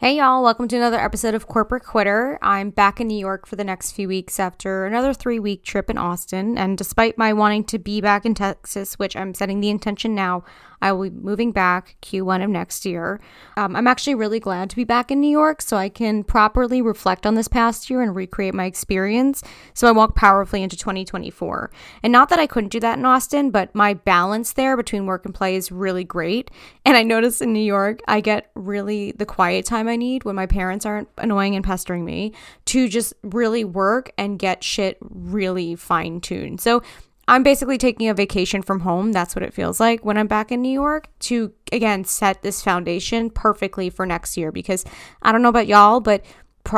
Hey y'all, welcome to another episode of Corporate Quitter. I'm back in New York for the next few weeks after another three week trip in Austin. And despite my wanting to be back in Texas, which I'm setting the intention now, I will be moving back Q1 of next year. Um, I'm actually really glad to be back in New York so I can properly reflect on this past year and recreate my experience so I walk powerfully into 2024. And not that I couldn't do that in Austin, but my balance there between work and play is really great. And I notice in New York, I get really the quiet time I need when my parents aren't annoying and pestering me to just really work and get shit really fine tuned. So I'm basically taking a vacation from home. That's what it feels like when I'm back in New York to, again, set this foundation perfectly for next year. Because I don't know about y'all, but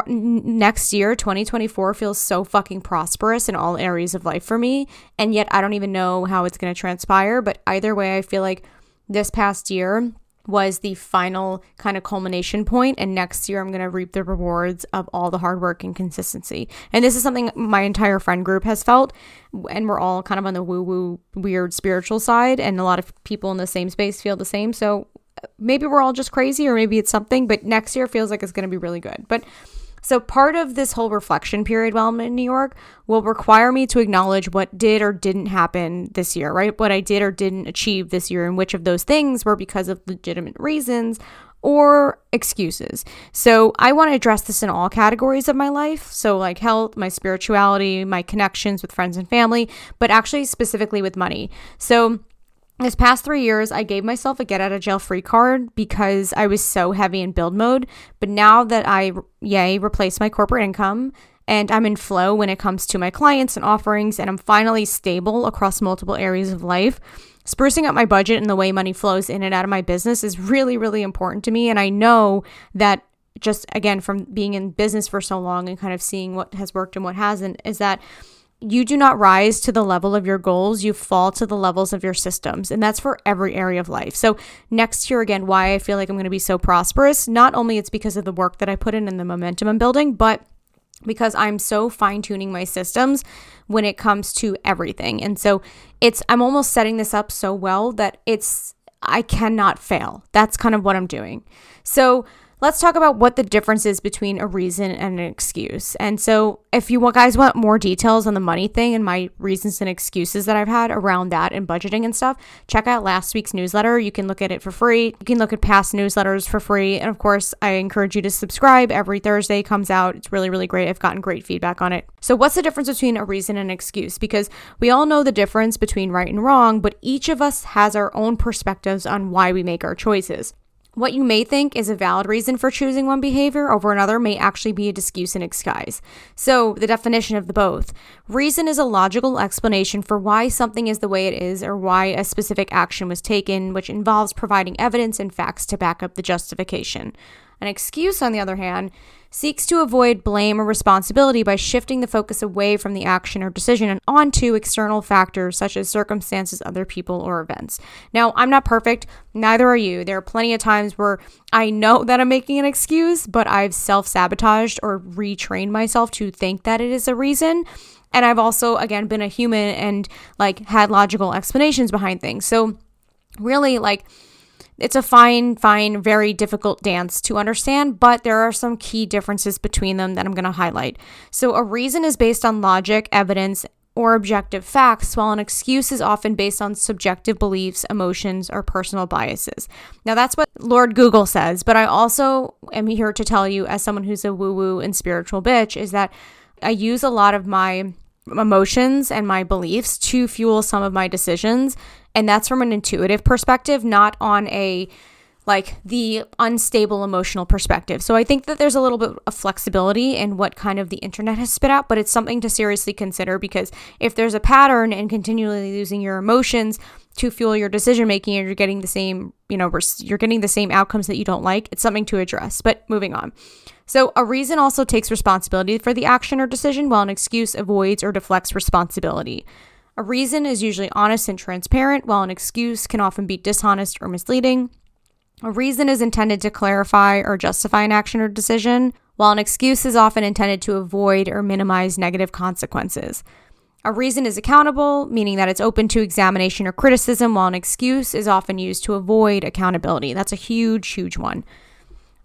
next year, 2024, feels so fucking prosperous in all areas of life for me. And yet I don't even know how it's going to transpire. But either way, I feel like this past year, was the final kind of culmination point and next year I'm going to reap the rewards of all the hard work and consistency. And this is something my entire friend group has felt and we're all kind of on the woo woo weird spiritual side and a lot of people in the same space feel the same. So uh, maybe we're all just crazy or maybe it's something, but next year feels like it's going to be really good. But so, part of this whole reflection period while I'm in New York will require me to acknowledge what did or didn't happen this year, right? What I did or didn't achieve this year, and which of those things were because of legitimate reasons or excuses. So, I want to address this in all categories of my life. So, like health, my spirituality, my connections with friends and family, but actually specifically with money. So, this past three years, I gave myself a get out of jail free card because I was so heavy in build mode. But now that I, yay, replaced my corporate income and I'm in flow when it comes to my clients and offerings, and I'm finally stable across multiple areas of life, sprucing up my budget and the way money flows in and out of my business is really, really important to me. And I know that just again, from being in business for so long and kind of seeing what has worked and what hasn't, is that you do not rise to the level of your goals, you fall to the levels of your systems. And that's for every area of life. So, next year, again, why I feel like I'm going to be so prosperous, not only it's because of the work that I put in and the momentum I'm building, but because I'm so fine tuning my systems when it comes to everything. And so, it's, I'm almost setting this up so well that it's, I cannot fail. That's kind of what I'm doing. So, let's talk about what the difference is between a reason and an excuse. And so, if you guys want more details on the money thing and my reasons and excuses that I've had around that and budgeting and stuff, check out last week's newsletter. You can look at it for free. You can look at past newsletters for free. And of course, I encourage you to subscribe. Every Thursday comes out. It's really, really great. I've gotten great feedback on it. So, what's the difference between a reason and an excuse? Because we all know the difference between right and wrong, but each of us has our own perspectives on why we make our choices. What you may think is a valid reason for choosing one behavior over another may actually be a excuse in disguise. So, the definition of the both reason is a logical explanation for why something is the way it is or why a specific action was taken, which involves providing evidence and facts to back up the justification. An excuse, on the other hand, seeks to avoid blame or responsibility by shifting the focus away from the action or decision and onto external factors such as circumstances, other people, or events. Now, I'm not perfect, neither are you. There are plenty of times where I know that I'm making an excuse, but I've self sabotaged or retrained myself to think that it is a reason. And I've also, again, been a human and like had logical explanations behind things. So, really, like, it's a fine, fine, very difficult dance to understand, but there are some key differences between them that I'm going to highlight. So, a reason is based on logic, evidence, or objective facts, while an excuse is often based on subjective beliefs, emotions, or personal biases. Now, that's what Lord Google says, but I also am here to tell you, as someone who's a woo woo and spiritual bitch, is that I use a lot of my emotions and my beliefs to fuel some of my decisions. And that's from an intuitive perspective, not on a like the unstable emotional perspective. So I think that there's a little bit of flexibility in what kind of the internet has spit out, but it's something to seriously consider because if there's a pattern and continually using your emotions to fuel your decision making and you're getting the same, you know, you're getting the same outcomes that you don't like, it's something to address. But moving on. So, a reason also takes responsibility for the action or decision, while an excuse avoids or deflects responsibility. A reason is usually honest and transparent, while an excuse can often be dishonest or misleading. A reason is intended to clarify or justify an action or decision, while an excuse is often intended to avoid or minimize negative consequences. A reason is accountable, meaning that it's open to examination or criticism, while an excuse is often used to avoid accountability. That's a huge, huge one.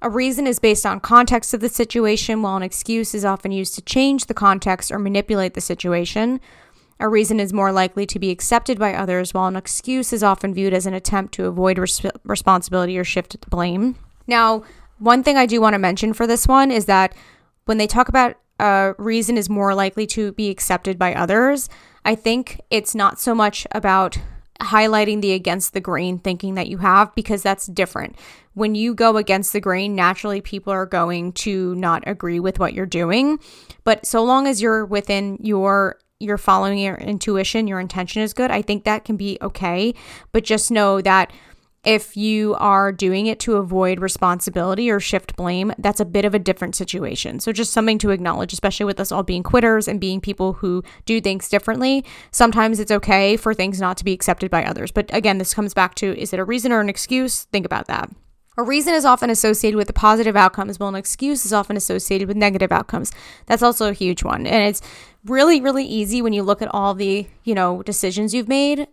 A reason is based on context of the situation, while an excuse is often used to change the context or manipulate the situation. A reason is more likely to be accepted by others, while an excuse is often viewed as an attempt to avoid res- responsibility or shift the blame. Now, one thing I do want to mention for this one is that when they talk about a reason is more likely to be accepted by others, I think it's not so much about highlighting the against the grain thinking that you have because that's different. When you go against the grain, naturally people are going to not agree with what you're doing. But so long as you're within your you're following your intuition, your intention is good, I think that can be okay. But just know that if you are doing it to avoid responsibility or shift blame, that's a bit of a different situation. So, just something to acknowledge, especially with us all being quitters and being people who do things differently. Sometimes it's okay for things not to be accepted by others. But again, this comes back to is it a reason or an excuse? Think about that. A reason is often associated with the positive outcomes, while an excuse is often associated with negative outcomes. That's also a huge one. And it's really, really easy when you look at all the, you know, decisions you've made.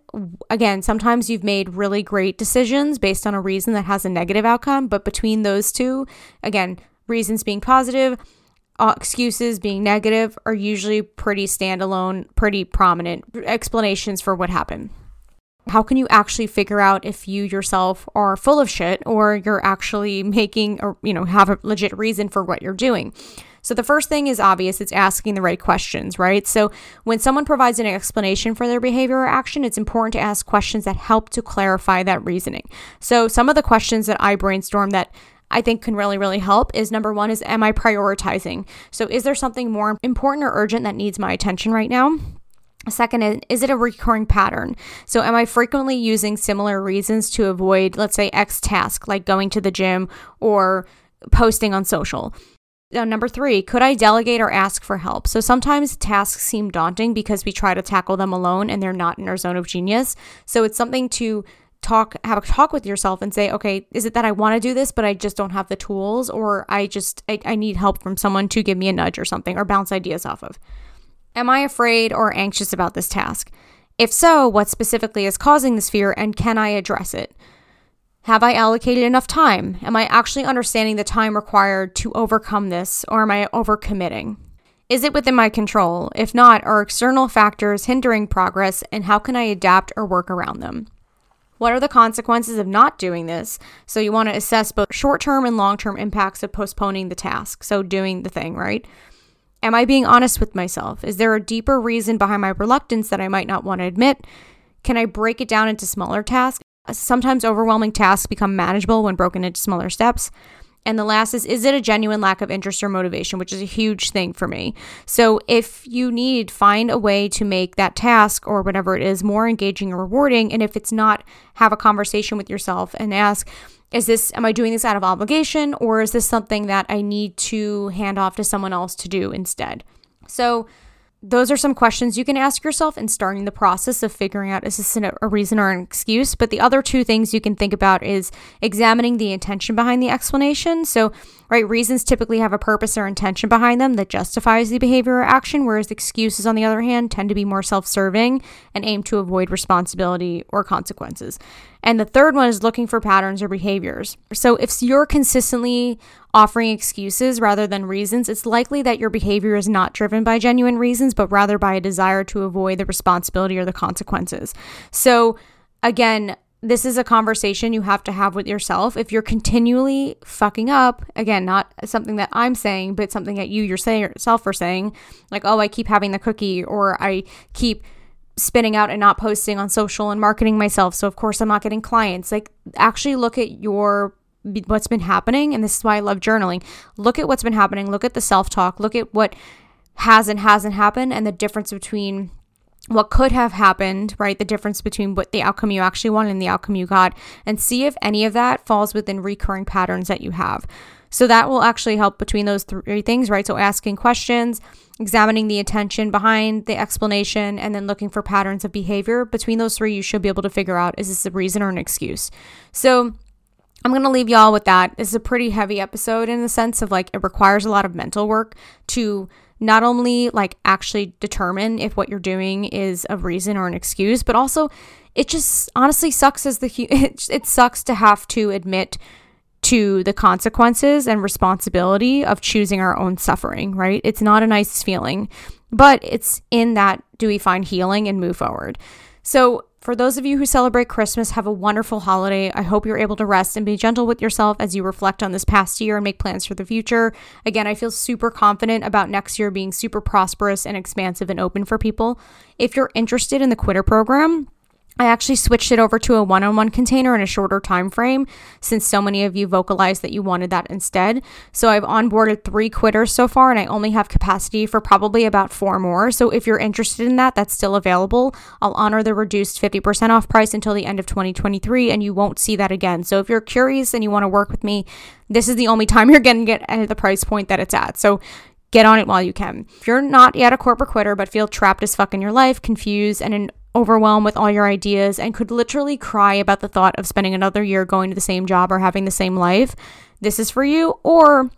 Again, sometimes you've made really great decisions based on a reason that has a negative outcome, but between those two, again, reasons being positive, uh, excuses being negative are usually pretty standalone, pretty prominent explanations for what happened. How can you actually figure out if you yourself are full of shit or you're actually making or, you know, have a legit reason for what you're doing? So the first thing is obvious it's asking the right questions, right? So when someone provides an explanation for their behavior or action, it's important to ask questions that help to clarify that reasoning. So some of the questions that I brainstorm that I think can really, really help is number one is, am I prioritizing? So is there something more important or urgent that needs my attention right now? Second, is, is it a recurring pattern? So, am I frequently using similar reasons to avoid, let's say, X task, like going to the gym or posting on social? Uh, number three, could I delegate or ask for help? So sometimes tasks seem daunting because we try to tackle them alone and they're not in our zone of genius. So it's something to talk, have a talk with yourself and say, okay, is it that I want to do this, but I just don't have the tools, or I just, I, I need help from someone to give me a nudge or something or bounce ideas off of? Am I afraid or anxious about this task? If so, what specifically is causing this fear and can I address it? Have I allocated enough time? Am I actually understanding the time required to overcome this or am I overcommitting? Is it within my control? If not, are external factors hindering progress and how can I adapt or work around them? What are the consequences of not doing this? So, you want to assess both short term and long term impacts of postponing the task. So, doing the thing, right? Am I being honest with myself? Is there a deeper reason behind my reluctance that I might not want to admit? Can I break it down into smaller tasks? Sometimes overwhelming tasks become manageable when broken into smaller steps. And the last is, is it a genuine lack of interest or motivation, which is a huge thing for me. So if you need, find a way to make that task or whatever it is more engaging or rewarding. And if it's not, have a conversation with yourself and ask, is this am i doing this out of obligation or is this something that i need to hand off to someone else to do instead so those are some questions you can ask yourself in starting the process of figuring out is this a reason or an excuse? But the other two things you can think about is examining the intention behind the explanation. So right reasons typically have a purpose or intention behind them that justifies the behavior or action whereas excuses on the other hand tend to be more self-serving and aim to avoid responsibility or consequences and the third one is looking for patterns or behaviors. So if you're consistently offering excuses rather than reasons, it's likely that your behavior is not driven by genuine reasons, but rather by a desire to avoid the responsibility or the consequences. So again, this is a conversation you have to have with yourself. If you're continually fucking up, again, not something that I'm saying, but something that you yourself are saying, like, oh, I keep having the cookie, or I keep spinning out and not posting on social and marketing myself. So of course I'm not getting clients. Like actually look at your what's been happening and this is why I love journaling. Look at what's been happening, look at the self-talk, look at what has and hasn't happened and the difference between what could have happened, right? The difference between what the outcome you actually wanted and the outcome you got, and see if any of that falls within recurring patterns that you have. So that will actually help between those three things, right? So asking questions, examining the intention behind the explanation, and then looking for patterns of behavior. Between those three, you should be able to figure out is this a reason or an excuse? So I'm going to leave y'all with that. This is a pretty heavy episode in the sense of like it requires a lot of mental work to not only like actually determine if what you're doing is a reason or an excuse, but also it just honestly sucks as the it, it sucks to have to admit to the consequences and responsibility of choosing our own suffering, right? It's not a nice feeling, but it's in that do we find healing and move forward. So, for those of you who celebrate Christmas, have a wonderful holiday. I hope you're able to rest and be gentle with yourself as you reflect on this past year and make plans for the future. Again, I feel super confident about next year being super prosperous and expansive and open for people. If you're interested in the Quitter program, I actually switched it over to a one-on-one container in a shorter time frame since so many of you vocalized that you wanted that instead. So I've onboarded 3 quitters so far and I only have capacity for probably about 4 more. So if you're interested in that, that's still available. I'll honor the reduced 50% off price until the end of 2023 and you won't see that again. So if you're curious and you want to work with me, this is the only time you're going to get at the price point that it's at. So get on it while you can. If you're not yet a corporate quitter but feel trapped as fuck in your life, confused and in overwhelmed with all your ideas and could literally cry about the thought of spending another year going to the same job or having the same life, this is for you. Or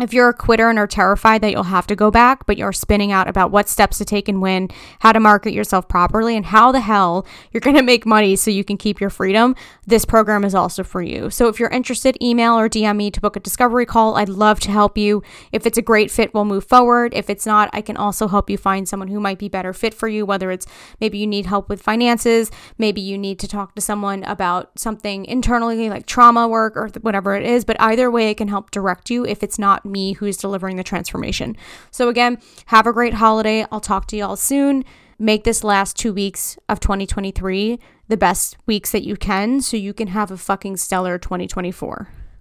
if you're a quitter and are terrified that you'll have to go back, but you're spinning out about what steps to take and when, how to market yourself properly, and how the hell you're going to make money so you can keep your freedom, this program is also for you. So if you're interested, email or DM me to book a discovery call. I'd love to help you. If it's a great fit, we'll move forward. If it's not, I can also help you find someone who might be better fit for you, whether it's maybe you need help with finances, maybe you need to talk to someone about something internally like trauma work or whatever it is. But either way, it can help direct you if it's not me who's delivering the transformation. So, again, have a great holiday. I'll talk to y'all soon. Make this last two weeks of 2023 the best weeks that you can so you can have a fucking stellar 2024.